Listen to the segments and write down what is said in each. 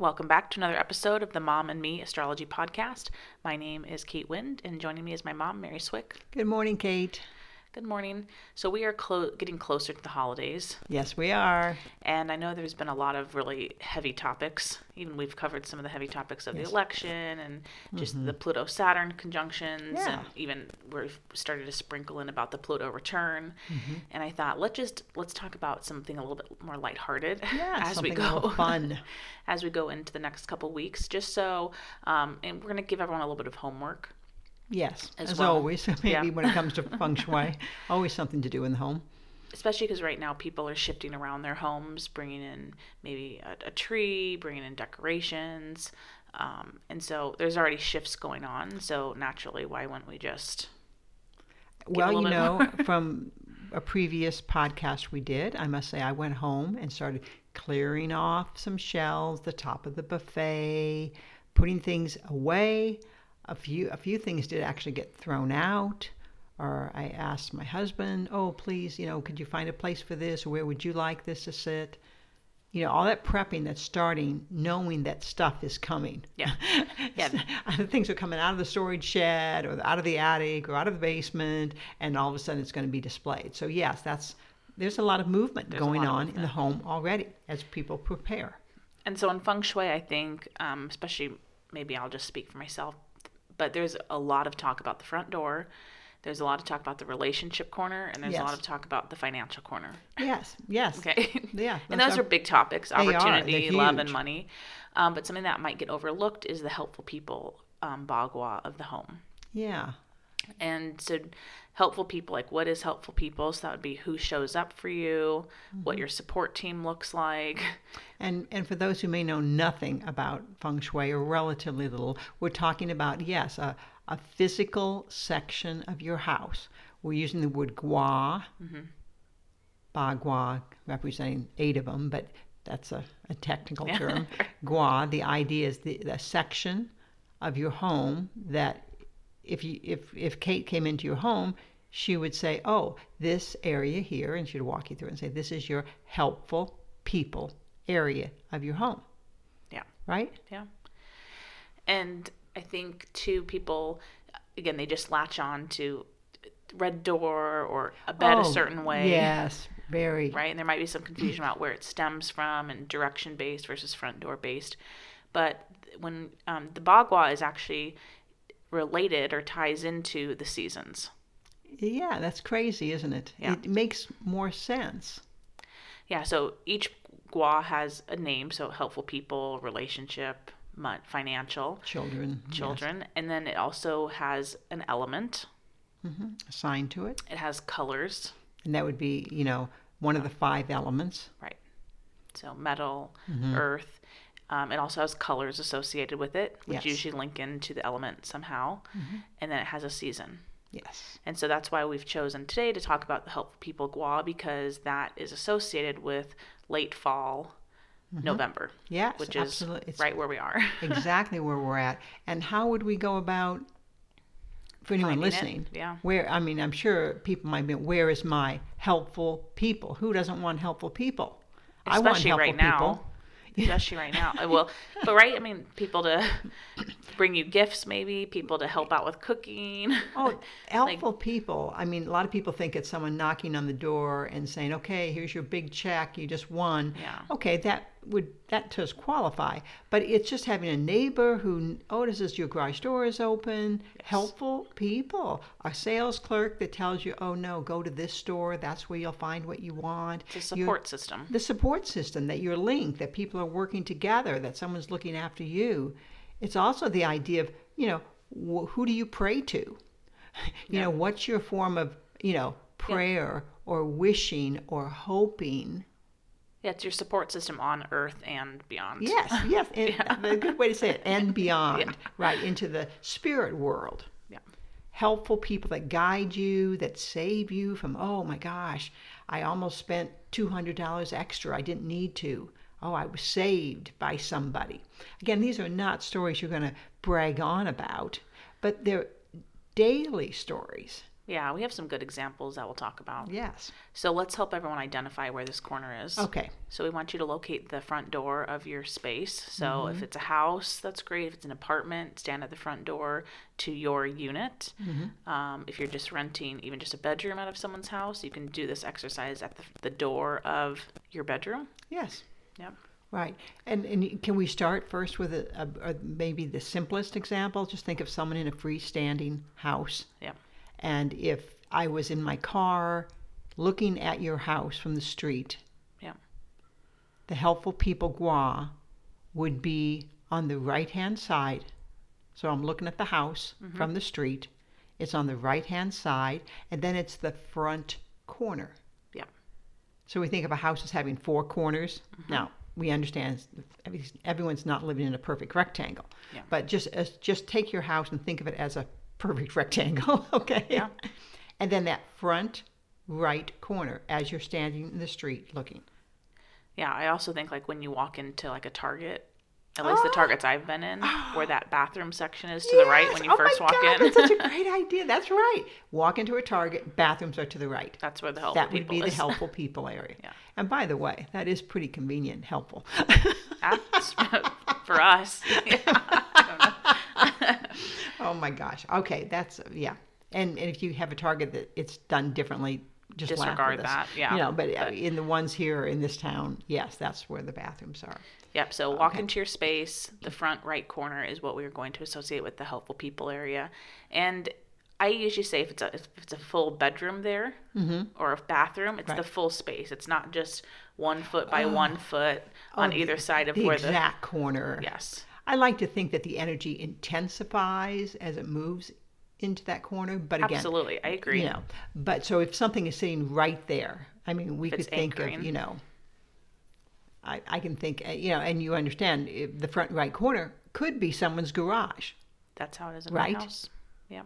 Welcome back to another episode of the Mom and Me Astrology Podcast. My name is Kate Wind, and joining me is my mom, Mary Swick. Good morning, Kate. Good morning. So we are clo- getting closer to the holidays, Yes, we are. and I know there's been a lot of really heavy topics. Even we've covered some of the heavy topics of Yes. the election and just the Pluto Saturn conjunctions, Yeah. and even we've started to sprinkle in about the Pluto return. Mhm. And I thought let's just let's talk about something a little bit more lighthearted Yeah, as we go fun. as we go into the next couple weeks, just so um, and we're gonna give everyone a little bit of homework. Yes, As as, well. always. Maybe Yeah. when it comes to feng shui, always something to do in the home. especially because right now people are shifting around their homes, bringing in maybe a, a tree, bringing in decorations, um, and so there's already shifts going on. So naturally, why wouldn't we just? well, you know, from a previous podcast we did, I must say I went home and started clearing off some shelves, the top of the buffet, putting things away. A few a few things did actually get thrown out. Or I asked my husband, "Oh, please, you know, could you find a place for this? Where would you like this to sit?" You know, all that prepping that's starting, knowing that stuff is coming. Yeah. Yeah. Things are coming out of the storage shed or out of the attic or out of the basement, and all of a sudden it's going to be displayed. So yes, that's there's a lot of movement There's going on in the home already as people prepare. And so in feng shui, I think, um, especially maybe I'll just speak for myself, but there's a lot of talk about the front door. There's a lot of talk about the relationship corner, and there's a lot of talk about the financial corner. Yes, yes. Okay. Yeah, and those those are, are- big topics opportunity, love, and money. Um, but something that might get overlooked is the helpful people um, bagua of the home. Yeah. And so, helpful people, like what is helpful people? So that would be who shows up for you, Mm-hmm. what your support team looks like. And and for those who may know nothing about feng shui or relatively little, we're talking about yes, a, a physical section of your house. We're using the word gua, ba gua, representing eight of them, but that's a, a technical term. Gua, the idea is the, the section of your home that if you if if Kate came into your home, she would say, "Oh, this area here," and she'd walk you through and say, "This is your helpful people area of your home." Yeah. Right? Yeah. And I think too, people, again, they just latch on to red door or a bed a Oh, certain way. Yes, very. Right. And there might be some confusion about where it stems from and direction based versus front door based. But when um, the bagua is actually related or ties into the seasons. Yeah, that's crazy, isn't it? Yeah. It makes more sense. Yeah. So each gua has a name. So helpful people, relationship, mon- financial, Children, yes, children. And then it also has an element. assigned to it, It has colors, and that would be, you know, one of the five elements. right? So metal, Mm-hmm. earth. Um, it also has colors associated with it, which Yes. Mm-hmm. usually link into the element somehow. And then it has a season. Yes. And so that's why we've chosen today to talk about the helpful people gua because that is associated with late fall, November, Mm-hmm. Yes, which absolutely. is It's right where we are. exactly where we're at. And how would we go about for anyone Finding it, listening? yeah. Where I mean, I'm sure people might be. Where is my helpful people? Who doesn't want helpful people? I want Especially helpful right now. people. Especially right now. I will, but right, I mean, people to bring you gifts, maybe people to help out with cooking. Oh, helpful people. I mean, a lot of people think it's someone knocking on the door and saying, "Okay, here's your big check. You just won." Yeah. Okay, that would that does qualify. But it's just having a neighbor who oh, notices your garage door is open. Helpful people. A sales clerk that tells you, "Oh no, go to this store. That's where you'll find what you want." The support system. the support system that you're linked, that people are working together, that someone's looking after you. It's also the idea of, you know, wh- who do you pray to? You know, what's your form of, you know, prayer or wishing or hoping? Yeah, it's your support system on Earth and beyond. Yes, yes, and a good way to say it, and beyond, Yeah. right, into the spirit world. Yeah. Helpful people that guide you, that save you from, oh my gosh, I almost spent $200 extra. I didn't need to. Oh, I was saved by somebody. Again, these are not stories you're going to brag on about, but they're daily stories. Yeah, we have some good examples that we'll talk about. Yes. So let's help everyone identify where this corner is. Okay. So we want you to locate the front door of your space. So Mm-hmm. if it's a house, that's great. If it's an apartment, stand at the front door to your unit. Mm-hmm. Um, if you're just renting even just a bedroom out of someone's house, you can do this exercise at the, the door of your bedroom. Yes. Yep. Right. And, and can we start first with a, a, a maybe the simplest example? Just think of someone in a freestanding house. Yep. And if I was in my car looking at your house from the street, Yep. the helpful people gua would be on the right hand side. So I'm looking at the house mm-hmm. from the street. It's on the right hand side, and then it's the front corner. Yep. So we think of a house as having four corners. Mm-hmm. Now we understand everyone's not living in a perfect rectangle, Yeah. but just as, just take your house and think of it as a perfect rectangle, okay? Yeah. And then that front right corner as you're standing in the street looking. Yeah, I also think like when you walk into like a Target, at least the Targets I've been in, where that bathroom section is to the right when you Yes! first oh my walk God, in. That's such a great idea. That's right. Walk into a Target, bathrooms are to the right. That's where the helpful that would be the helpful people area. Yeah. And by the way, that is pretty convenient helpful. That's for us. oh my gosh. Okay, that's yeah. And, and if you have a Target that it's done differently, just Disregard that, yeah. You know, but, uh But- in the ones here in this town, yes, that's where the bathrooms are. Yep. So walk Okay. into your space. The front right corner is what we're going to associate with the helpful people area, and I usually say if it's a if it's a full bedroom there or a bathroom, it's the Mm-hmm. Full space. It's not just one foot by one foot on Oh, either side of where the where exact corner. yes. I like to think that the energy intensifies as it moves into that corner, but again, Absolutely, I agree. you know, but so if something is sitting right there, I mean, we If could think anchoring. of, you know, I, I can think, uh, you know, and you understand if the front right corner could be someone's garage. That's how it is in Right? my house. Yeah.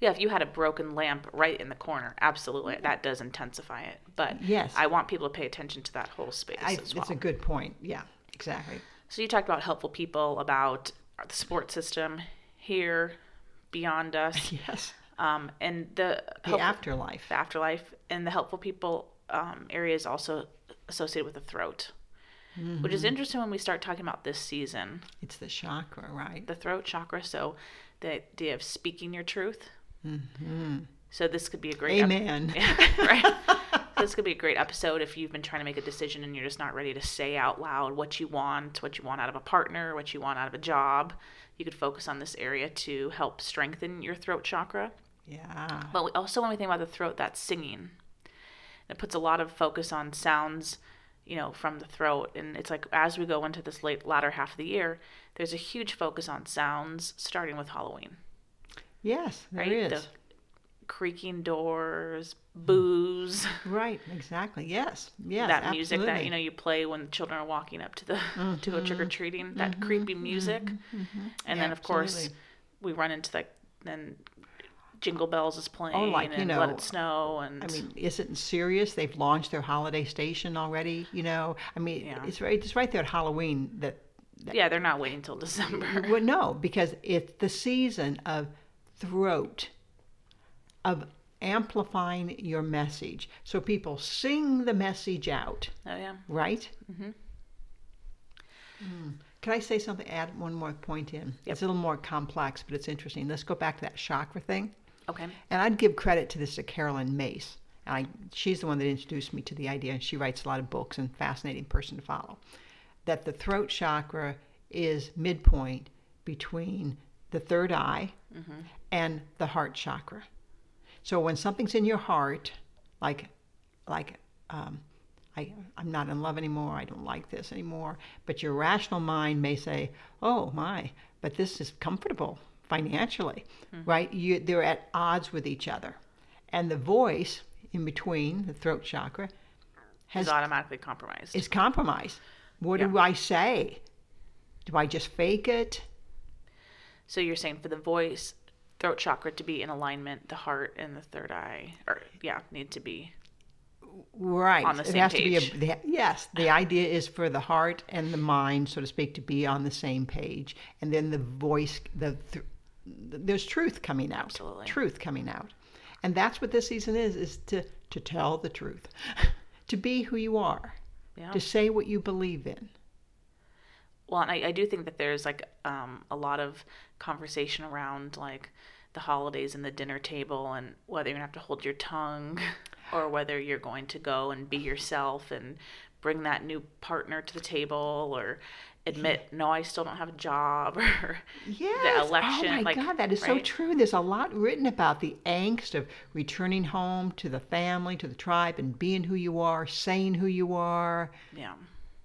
Yeah, if you had a broken lamp right in the corner, absolutely, that does intensify it. But Yes. I want people to pay attention to that whole space I, as well. It's a good point. Yeah, exactly. So you talked about helpful people, about the support system here, beyond us, Yes. um, and the The helpful- afterlife. the afterlife, and the helpful people um, area is also associated with the throat, which Mm-hmm. is interesting when we start talking about this season, It's the chakra, right? the throat chakra. So the idea of speaking your truth. So this could be a great ep- Amen. right? this could be a great episode if you've been trying to make a decision and you're just not ready to say out loud what you want, what you want out of a partner, what you want out of a job. You could focus on this area to help strengthen your throat chakra. Yeah. But we also, when we think about the throat, that's singing. It puts a lot of focus on sounds, you know, from the throat. And it's like as we go into this late latter half of the year, there's a huge focus on sounds, starting with Halloween Yes, there right? is. The creaking doors, mm. booze, Right, exactly. Yes. Yes. that music that. Mm-hmm, you know you play when the children are walking up to the to go mm-hmm. trick or treating. That mm-hmm. creepy music, mm-hmm. and then of course Absolutely. we run into like then Jingle Bells is playing Oh, like, you and Let It Snow and I mean, is it serious? They've launched their holiday station already. You know, I mean, Yeah. it's right. It's right there at Halloween. That yeah, they're not waiting till December. well, no, because it's the season of throat, of amplifying your message. So people sing the message out, Oh yeah, right? Mm-hmm. Can I say something? Add one more point in. It's a little more complex, but it's interesting. Let's go back to that chakra thing. okay, And I'd give credit to this to Caroline Myss. I, she's the one that introduced me to the idea, and she writes a lot of books and fascinating person to follow. That the throat chakra is midpoint between the third eye and the heart chakra. So when something's in your heart, like like um, I, I'm not in love anymore, I don't like this anymore, but your rational mind may say, oh my, but this is comfortable financially, right? You, they're at odds with each other. And the voice in between, the throat chakra, has is automatically compromised. is compromised. What do I say? Do I just fake it? so you're saying for the voice, throat chakra to be in alignment, the heart and the third eye, or yeah, need to be. Right. On the it has page. to be a the, yes. The idea is for the heart and the mind, so to speak, to be on the same page, and then the voice, the th- there's truth coming out. Absolutely. Truth coming out, and that's what this season is: is to to tell the truth, to be who you are, Yeah. to say what you believe in. Well, and I, I do think that there's like um, a lot of conversation around like the holidays and the dinner table and whether you're gonna have to hold your tongue or whether you're going to go and be yourself and bring that new partner to the table or admit no I still don't have a job or Yes. election, Oh my like, God, that is so true. There's a lot written about the angst of returning home to the family, to the tribe, and being who you are, saying who you are, yeah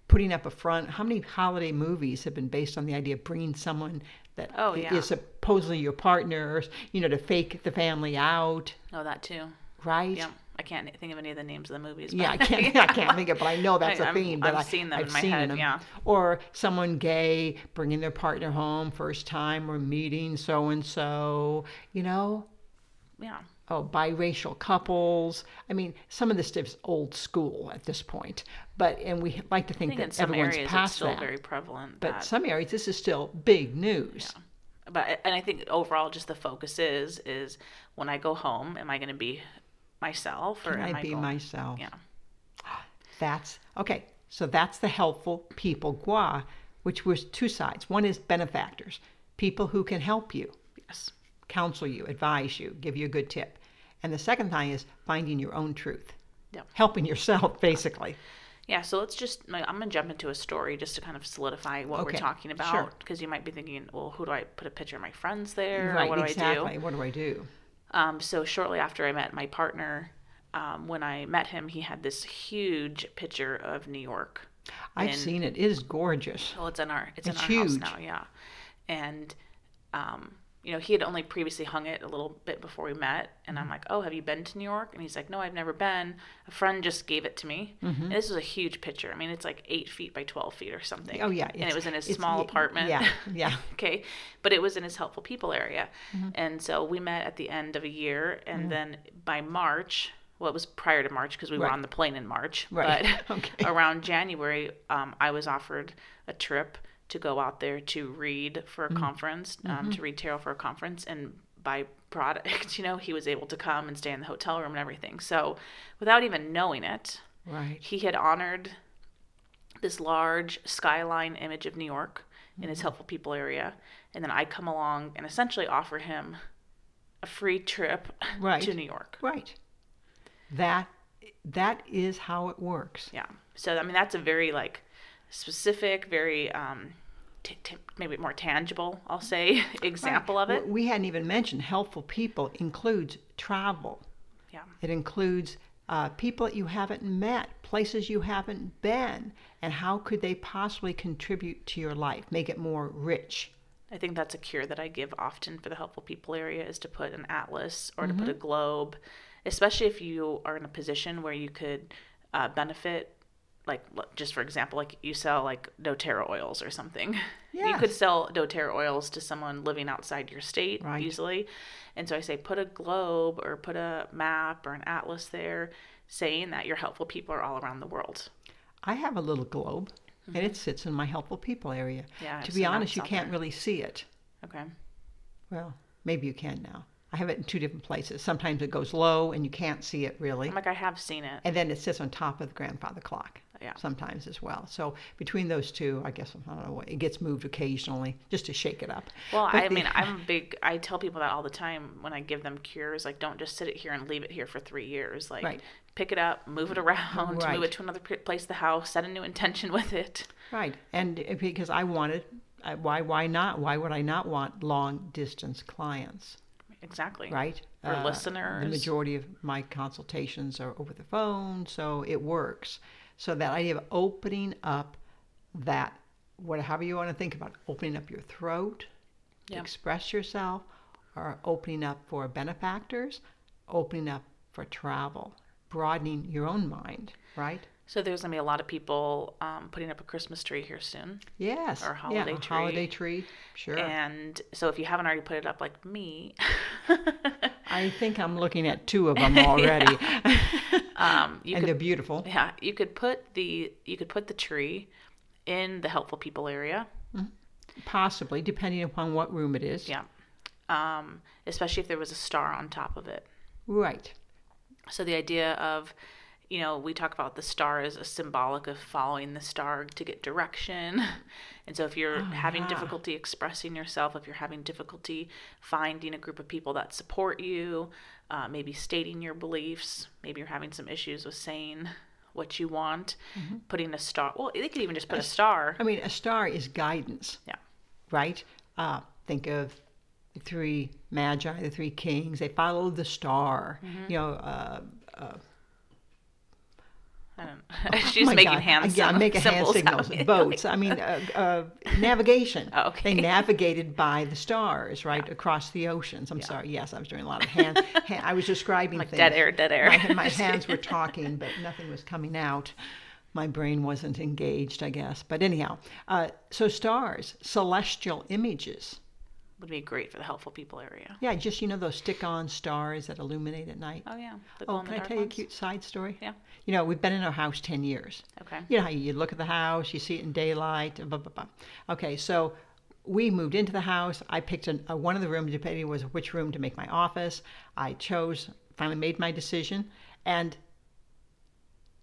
putting up a front. How many holiday movies have been based on the idea of bringing someone that Oh, yeah. is supposedly your partner, you know, to fake the family out, oh that too right? yeah I can't think of any of the names of the movies Yeah, I can't. I can't think of, but I know that's I- a theme. But I've I, seen them I've in my seen head, them. yeah. Or someone gay bringing their partner home first time, or meeting so and so. You know, yeah oh, biracial couples. I mean, some of this stuff's old school at this point. But and we like to I think, think in that everyone's areas past still that. very prevalent but that- some areas, this is still big news. but and I think overall, just the focus is is when I go home, am I going to be myself or Can am I be going, myself? Yeah, That's okay. So that's the helpful people gua, which was two sides. One is benefactors, people who can help you, yes, counsel you, advise you, give you a good tip. And the second thing is finding your own truth. Yep. Helping yourself, basically. yeah. So let's just, I'm going to jump into a story just to kind of solidify what Okay, we're talking about because you might be thinking, well, who do I put a picture of my friends there? right, what do exactly. I do? What do I do? Um, so shortly after I met my partner, um, when I met him, he had this huge picture of New York. I've And- seen it. It is gorgeous. Well, it's in our it's, It's in our huge. house now, yeah. And um, you know, he had only previously hung it a little bit before we met, and Mm-hmm. I'm like, "Oh, have you been to New York?" And he's like, "No, I've never been. A friend just gave it to me." Mm-hmm. And this was a huge picture. I mean, it's like eight feet by twelve feet or something. Oh yeah, and it was in his small apartment. Yeah, yeah. okay, but it was in his helpful people area, Mm-hmm. and so we met at the end of a year, and then by March. Well, it was prior to March because we were on the plane in March. Right. But Okay. around January, um, I was offered a trip to go out there to read for a Mm-hmm. conference, um, to read tarot for a conference, and by product, you know, he was able to come and stay in the hotel room and everything. So, without even knowing it, Right. he had honored this large skyline image of New York in Mm-hmm. his helpful people area, and then I come along and essentially offer him a free trip Right. to New York. Right. That that is how it works. Yeah. So I mean, that's a very like specific, very um, t- t- maybe more tangible, I'll say, example of it. We hadn't even mentioned helpful people includes travel. Yeah. It includes uh, people that you haven't met, places you haven't been, and how could they possibly contribute to your life, make it more rich. I think that's a cure that I give often for the helpful people area is to put an atlas or to put Mm-hmm. a globe, especially if you are in a position where you could uh, benefit. Like just for example, like you sell like DoTerra oils or something. You could sell DoTerra oils to someone living outside your state Right. easily, and so I say put a globe or put a map or an atlas there, saying that your helpful people are all around the world. I have a little globe, and it sits in my helpful people area. Mm-hmm. Yeah, to be honest, you can't there. really see it. Okay. Well, maybe you can now. I have it in two different places. Sometimes it goes low and you can't see it really. I'm like I have seen it. And then it sits on top of the grandfather clock. Yeah. Sometimes as well. So between those two, I guess I don't know. It gets moved occasionally just to shake it up. Well, But I the- mean, I'm a big. I tell people that all the time when I give them cures. Like, don't just sit it here and leave it here for three years. Like, Right. pick it up, move it around, Right. move it to another place of the house, set a new intention with it. right. And because I wanted, why why not? Why would I not want long distance clients? Exactly. Right. Or Uh, listeners. The majority of my consultations are over the phone, so it works. So that idea of opening up that whatever you want to think about, it, opening up your throat Yeah. express yourself, or opening up for benefactors, opening up for travel, broadening your own mind, right? So there's gonna be a lot of people um, putting up a Christmas tree here soon. Yes. Or a yeah, holiday a tree. holiday tree. Sure. And so if you haven't already put it up like me, I think I'm looking at two of them already, um, you and could they're beautiful. yeah you could put the you could put the tree in the helpful people area. Possibly, depending upon what room it is. Yeah. Um, especially if there was a star on top of it. Right. So the idea of, you know, we talk about the star as a symbolic of following the star to get direction. And so if you're having yeah. difficulty expressing yourself, if you're having difficulty finding a group of people that support you, uh, maybe stating your beliefs, maybe you're having some issues with saying what you want, putting a star. Well, they could even just put a star. I mean, a star is guidance. Yeah. right? Uh, think of the three magi, the three kings. They followed the star. Mm-hmm. You know, uh, I don't know. She's oh making God. hand yeah, make a hand signals. Boats. I mean, uh, uh, navigation. Oh, okay. They navigated by the stars, right, across the oceans. I'm sorry. Yes, I was doing a lot of hand. hand I was describing like things. dead air, dead air. My, my hands were talking, but nothing was coming out. My brain wasn't engaged, I guess. But anyhow, uh, so stars, celestial images. Would be great for the helpful people area. Yeah, just you know those stick-on stars that illuminate at night. Oh yeah. Oh, can I tell you a ones. cute side story? Yeah. You know, we've been in our house ten years. Okay. You know how you look at the house, you see it in daylight, blah blah blah. Okay, so we moved into the house. I picked an, uh, one of the rooms, depending was which room to make my office. I chose, finally made my decision, and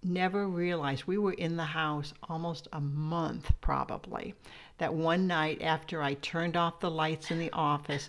never realized we were in the house almost a month probably. That one night after I turned off the lights in the office,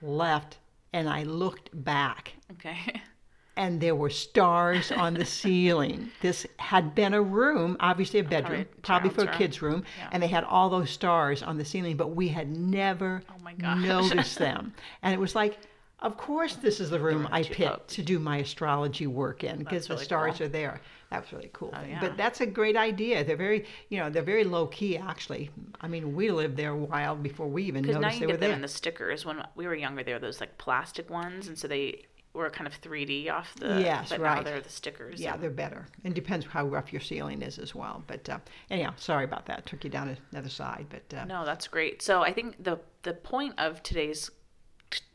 left, and I looked back Okay. and there were stars on the ceiling. This had been a room, obviously a bedroom, Probably probably for a kid's room, Yeah. and they had all those stars on the ceiling, but we had never Oh noticed them. And it was like, of course, this is the room I picked to do my astrology work in because That's the stars cool. are there. That was really cool. Oh, thing. yeah. But that's a great idea. They're very, you know, they're very low key actually. I mean, we lived there a while before we even Because now noticed you they get were them there. in the stickers. When we were younger, they were those like plastic ones, and so they were kind of 3D off the. Yes, but now right. they're the stickers. Yeah, and- they're better. And depends how rough your ceiling is as well. But uh, anyhow, sorry about that. Took you down another side. But uh, No, that's great. So I think the the point of today's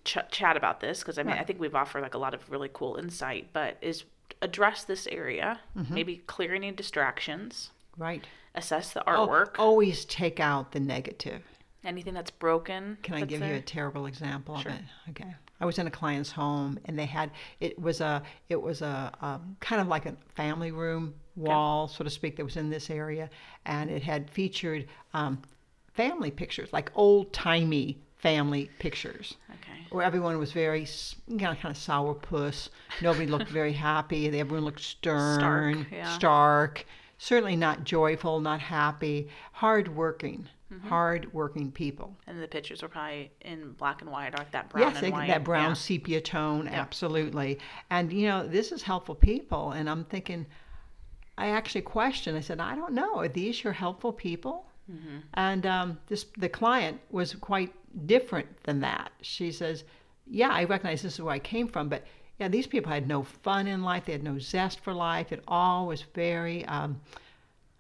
ch- chat about this, because I mean, I think we've offered like a lot of really cool insight, but is address this area, Mm-hmm. maybe clear any distractions, right. assess the Oh, artwork, always take out the negative. anything that's broken. Can I give you a terrible example Sure. of it? Okay. I was in a client's home and they had it was a it was a, a kind of like a family room wall, so to speak, that was in this area, and it had featured um, family pictures, like old timey family pictures. Okay. Where everyone was very, you know, kind of sourpuss. Nobody looked very happy. Everyone looked stern, yeah. stark, certainly not joyful, not happy, hard-working, Mm-hmm. hard-working people. And the pictures were probably in black and white, or like that brown yes, and they, white. that brown yeah. sepia tone, absolutely. And you know, this is helpful people, and I'm thinking, I actually questioned. I said, I don't know, are these your helpful people? Mm-hmm. And um, this the client was quite different than that. She says, "Yeah, I recognize this is where I came from, but yeah, these people had no fun in life. They had no zest for life. It all was very, um,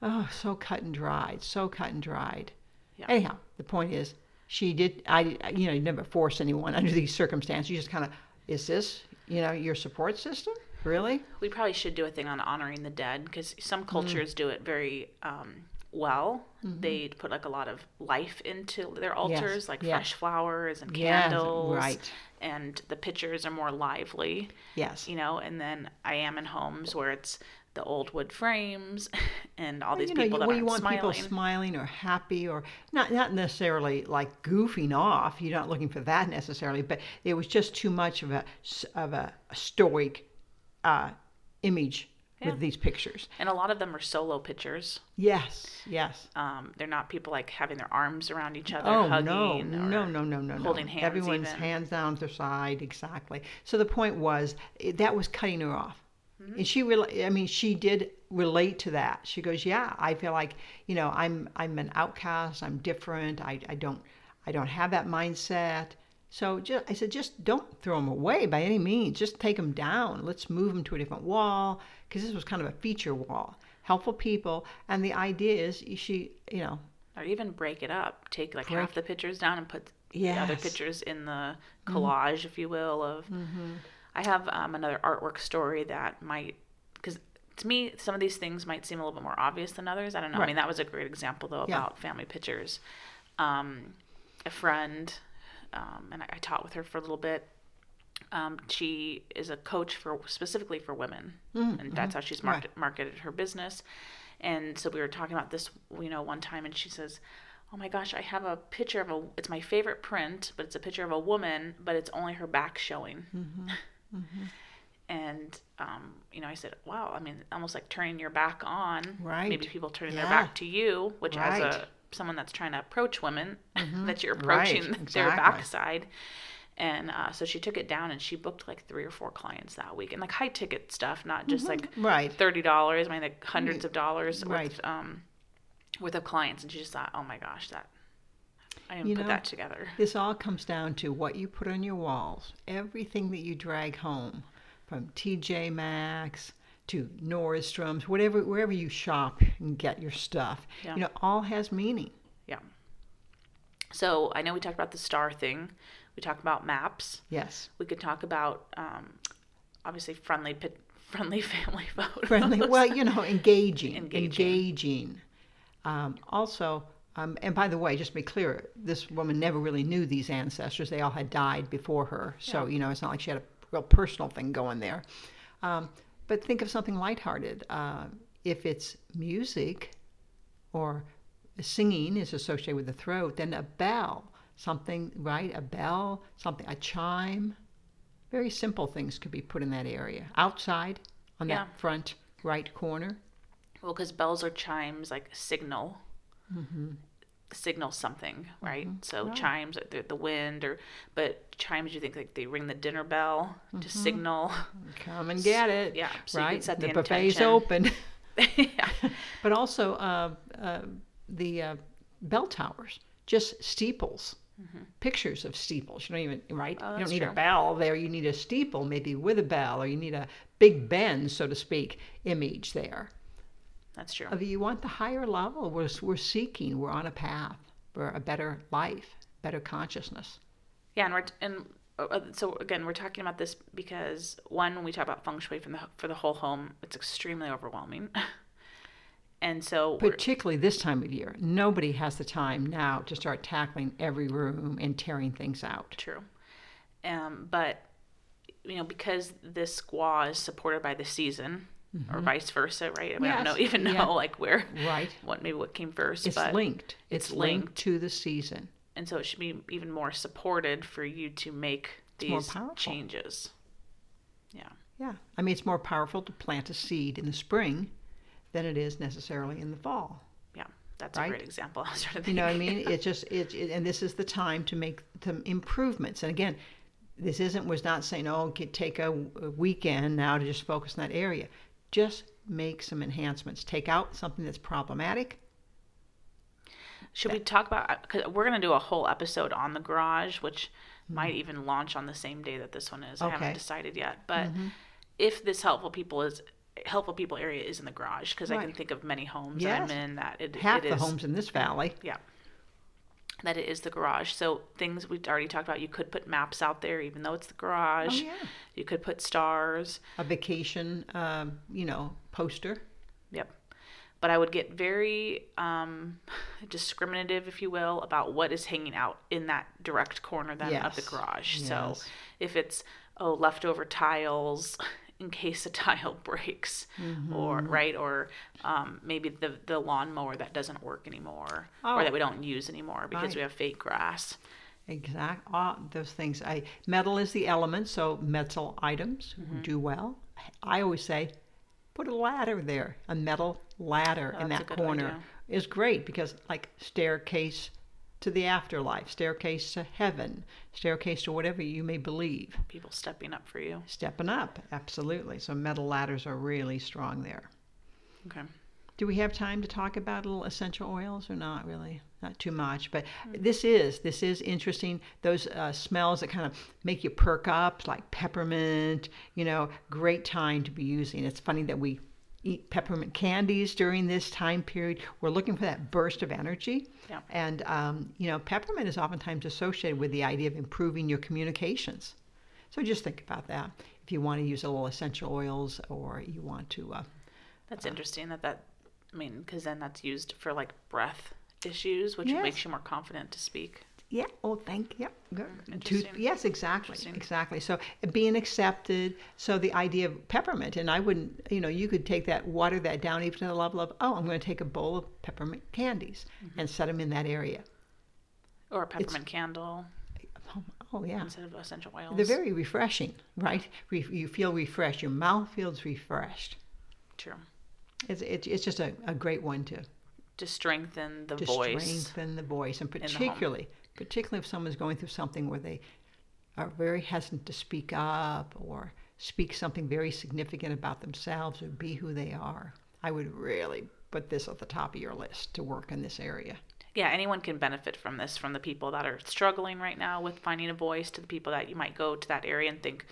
oh, so cut and dried, so cut and dried." Yeah. Anyhow, the point is, she did. I, you know, you never force anyone under these circumstances. You just kind of, is this, you know, your support system? Really? We probably should do a thing on honoring the dead because Mm. some cultures do it very um, well. Mm-hmm. They put like a lot of life into their altars, like yes. fresh flowers and Yes, candles. right. And the pictures are more lively, Yes. you know. And then I am in homes where it's the old wood frames and all these you know, people you, that well, you want smiling. people smiling or happy or not not necessarily like goofing off. You're not looking for that necessarily, but it was just too much of a of a stoic uh, image Yeah. with these pictures. and a lot of them are solo pictures. Yes, yes. Um, they're not people like having their arms around each other, Oh hugging, no, no, no, no, no, holding no. hands Everyone's even. hands down to their side, exactly. So the point was it, that was cutting her off, Mm-hmm. and she really, I mean, she did relate to that. She goes, "Yeah, I feel like you know, I'm I'm an outcast. I'm different. I I don't I don't have that mindset." So just, I said, just don't throw them away by any means. Just take them down. Let's move them to a different wall because this was kind of a feature wall. helpful people. And the idea is she, you know, Or even break it up. Take like Break- half the pictures down and put the other pictures in the collage, if you will. Of I have um, another artwork story that might because to me some of these things might seem a little bit more obvious than others. I don't know. I mean that was a great example though Yeah. about family pictures. Um, a friend, um, and I, I taught with her for a little bit. Um, she is a coach for specifically for women, and that's how she's market, marketed her business. And so we were talking about this, you know, one time, and she says, "Oh my gosh, I have a picture of a. It's my favorite print, but it's a picture of a woman, but it's only her back showing." And um, you know, I said, "Wow, I mean, almost like turning your back on. Right. Maybe people turning Yeah. their back to you, which as a someone that's trying to approach women, that you're Right, approaching their backside." And uh, so she took it down, and she booked like three or four clients that week, and like high ticket stuff, not just like right. thirty dollars. I mean, like hundreds of dollars Right. worth um, worth of clients, and she just thought, "Oh my gosh, that I didn't You put know, that together." This all comes down to what you put on your walls. Everything that you drag home, from TJ Maxx to Nordstrom's, whatever, wherever you shop and get your stuff, Yeah. you know, all has meaning. Yeah. So I know we talked about the star thing. We talked about maps. Yes. We could talk about um, obviously friendly pit, friendly family photos. Friendly. well, you know, engaging. Engaging. Engaging. Um, also, um, and by the way, just to be clear, this woman never really knew these ancestors. They all had died before her. So, you know, it's not like she had a real personal thing going there. Um, but think of something lighthearted. Uh, if it's music or singing is associated with the throat, then a bell, something, right? A bell, something, a chime. Very simple things could be put in that area. Outside, on Yeah. that front right corner. well, because bells or chimes like a signal. Signal something, right? So Right. chimes, like the, the wind, or but chimes, you think like they ring the dinner bell to signal. Come and get it. Yeah, so you right. can set the the buffet's intention. open. yeah. but also uh, uh, the uh, bell towers, just steeples. Pictures of steeples. You don't even right. Mm-hmm. Oh, you don't need true. a bell there. You need a steeple, maybe with a bell, or you need a Big Ben, so to speak, image there. That's true. If you want the higher level, we're we're seeking. We're on a path for a better life, better consciousness. Yeah, and we're and uh, uh, so again, we're talking about this because one, when we talk about feng shui from the for the whole home, it's extremely overwhelming, and so Particularly this time of year, nobody has the time now to start tackling every room and tearing things out. true. Um, but you know, because this gua is supported by the season, or vice versa, right? We don't know Mm-hmm. Even know yeah. like where Right. what maybe what came first, It's but linked. It's, it's linked. linked. to the season. and so it should be even more supported for you to make these changes. Yeah. Yeah. I mean, it's more powerful to plant a seed in the spring than it is necessarily in the fall. Yeah, that's Right? a great example. I started You know what I mean? It's just it, it, and this is the time to make some improvements. And again, this isn't was not saying oh get, take a, a weekend now to just focus on that area. Just make some enhancements. Take out something that's problematic. Should we talk about? Uh, Cause we're gonna do a whole episode on the garage, which mm-hmm. might even launch on the same day that this one is. I haven't decided yet, but mm-hmm. if this helpful people is helpful people area is in the garage, because I can think of many homes that I'm in that it, Half it the is- homes in this valley. yeah, that it is the garage. So things we already talked about. You could put maps out there, even though it's the garage. Oh, yeah. You could put stars. A vacation, um, you know, poster. Yep. But I would get very um, discriminative, if you will, about what is hanging out in that direct corner then of the garage. Yes. garage. So if it's oh leftover tiles in case a tile breaks, Mm-hmm. or right, or um, maybe the the lawnmower that doesn't work anymore, or Oh. that we don't use anymore because Right. we have fake grass. Exact. All those things. I metal is the element, so metal items Mm-hmm. do well. I always say, put a ladder there. A metal ladder in Oh, a that corner idea. is great because, like, staircase to the afterlife, staircase to heaven, staircase to whatever you may believe. People stepping up for you. Stepping up, absolutely. So metal ladders are really strong there. Okay. Do we have time to talk about little essential oils or not really? Not too much, but Hmm. this is this is interesting. Those uh, smells that kind of make you perk up, like peppermint. You know, great time to be using. It's funny that we eat peppermint candies during this time period. We're looking for that burst of energy. Yeah. And, um, you know, peppermint is oftentimes associated with the idea of improving your communications. So just think about that. If you want to use a little essential oils or you want to. Uh, That's interesting that that, I mean, because then that's used for like breath issues, which Yes. makes you more confident to speak. Yeah, oh, thank you. Good. Tooth- yes, exactly. Exactly. So being accepted. So the idea of peppermint, and I wouldn't, you know, you could take that, water that down even to the level of, oh, I'm going to take a bowl of peppermint candies Mm-hmm. and set them in that area. Or a peppermint candle Oh, oh yeah. instead of essential oils. They're very refreshing, right? Re- you feel refreshed. Your mouth feels refreshed. True. It's, it's, it's just a, a great one to, To strengthen the to voice. strengthen the voice. And particularly, particularly if someone's going through something where they are very hesitant to speak up or speak something very significant about themselves or be who they are, I would really put this at the top of your list to work in this area. yeah, anyone can benefit from this, from the people that are struggling right now with finding a voice to the people that you might go to that area and think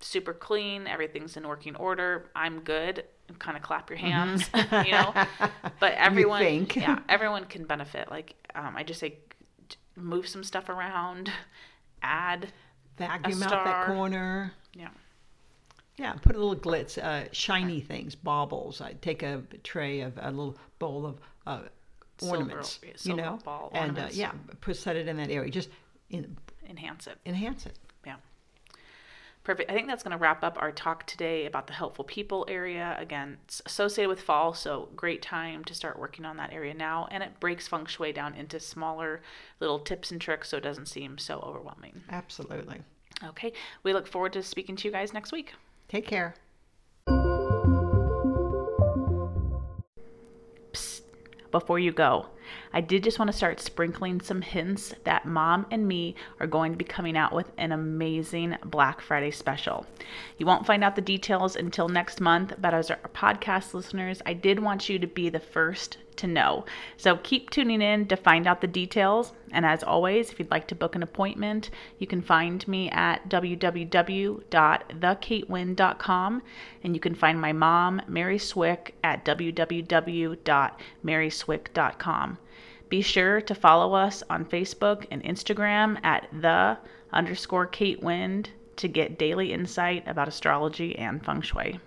super clean, everything's in working order, I'm good, and kind of clap your hands, you know. But everyone, think. yeah, everyone can benefit. Like um, I just say, move some stuff around, add, Vacuum out that corner. yeah, Yeah, put a little glitz, uh, shiny things, baubles. I take a tray of a little bowl of uh, ornaments, yeah, you silver know, and uh, yeah, put set it in that area. Just in, enhance it. enhance it. Perfect. I think that's going to wrap up our talk today about the helpful people area. Again, it's associated with fall, so great time to start working on that area now. And it breaks feng shui down into smaller little tips and tricks so it doesn't seem so overwhelming. Absolutely. Okay. We look forward to speaking to you guys next week. Take care. before you go. I did just want to start sprinkling some hints that mom and me are going to be coming out with an amazing Black Friday special. You won't find out the details until next month, but as our podcast listeners, I did want you to be the first to know. So keep tuning in to find out the details. And as always, if you'd like to book an appointment, you can find me at www.thekatewin.com and you can find my mom, Mary Swick, at www.maryswick.com. Be sure to follow us on Facebook and Instagram at the underscore Kate Wind to get daily insight about astrology and feng shui.